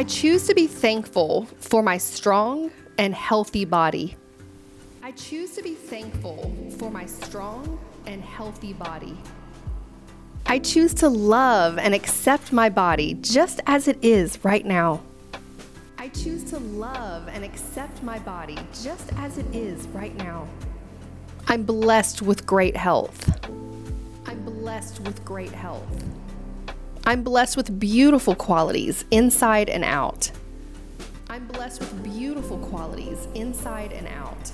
I choose to be thankful for my strong and healthy body. I choose to be thankful for my strong and healthy body. I choose to love and accept my body just as it is right now. I choose to love and accept my body just as it is right now. I'm blessed with great health. I'm blessed with great health. I'm blessed with beautiful qualities inside and out. I'm blessed with beautiful qualities inside and out.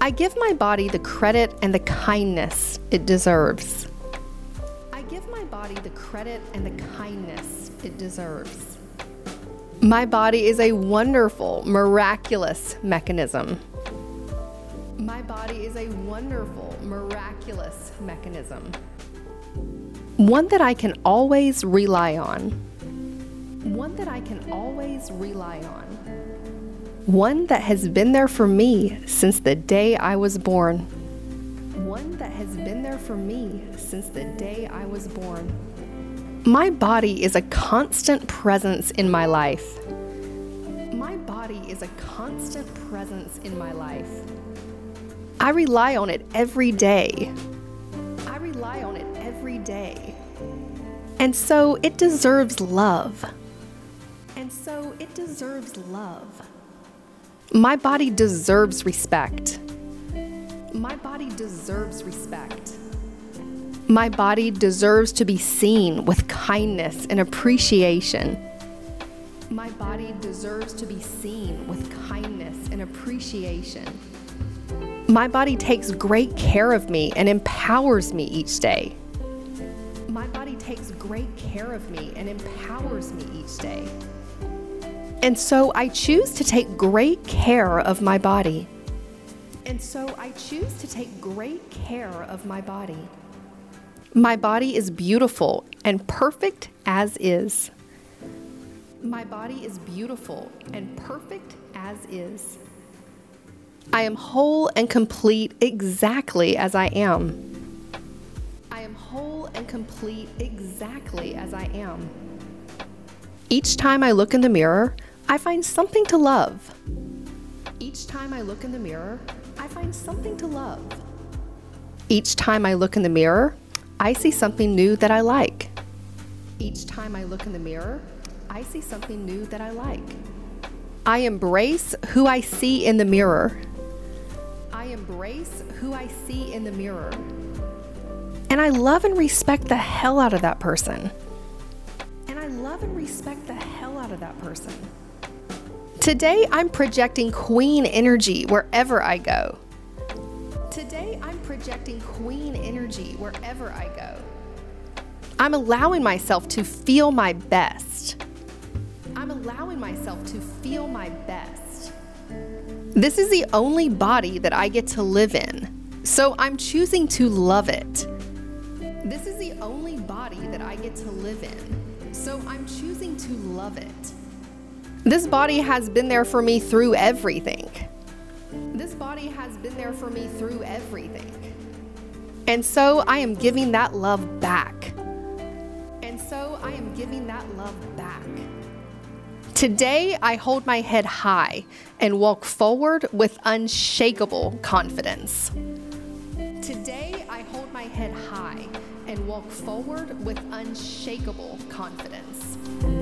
I give my body the credit and the kindness it deserves. I give my body the credit and the kindness it deserves. My body is a wonderful, miraculous mechanism. My body is a wonderful, miraculous mechanism. One that I can always rely on. One that I can always rely on. One that has been there for me since the day I was born. One that has been there for me since the day I was born. My body is a constant presence in my life. My body is a constant presence in my life. I rely on it every day. Day. And so it deserves love. And so it deserves love. My body deserves respect. My body deserves respect. My body deserves to be seen with kindness and appreciation. My body deserves to be seen with kindness and appreciation. My body takes great care of me and empowers me each day. My body takes great care of me and empowers me each day. And so I choose to take great care of my body. And so I choose to take great care of my body. My body is beautiful and perfect as is. My body is beautiful and perfect as is. I am whole and complete exactly as I am. Complete exactly as I am. Each time I look in the mirror, I find something to love. Each time I look in the mirror, I find something to love. Each time I look in the mirror, I see something new that I like. Each time I look in the mirror, I see something new that I like. I embrace who I see in the mirror. I embrace who I see in the mirror. And I love and respect the hell out of that person. And I love and respect the hell out of that person. Today, I'm projecting queen energy wherever I go. Today, I'm projecting queen energy wherever I go. I'm allowing myself to feel my best. I'm allowing myself to feel my best. This is the only body that I get to live in, so I'm choosing to love it. This is the only body that I get to live in, so I'm choosing to love it. This body has been there for me through everything. This body has been there for me through everything. And so I am giving that love back. And so I am giving that love back. Today, I hold my head high and walk forward with unshakable confidence. Today, I hold my head high and walk forward with unshakable confidence.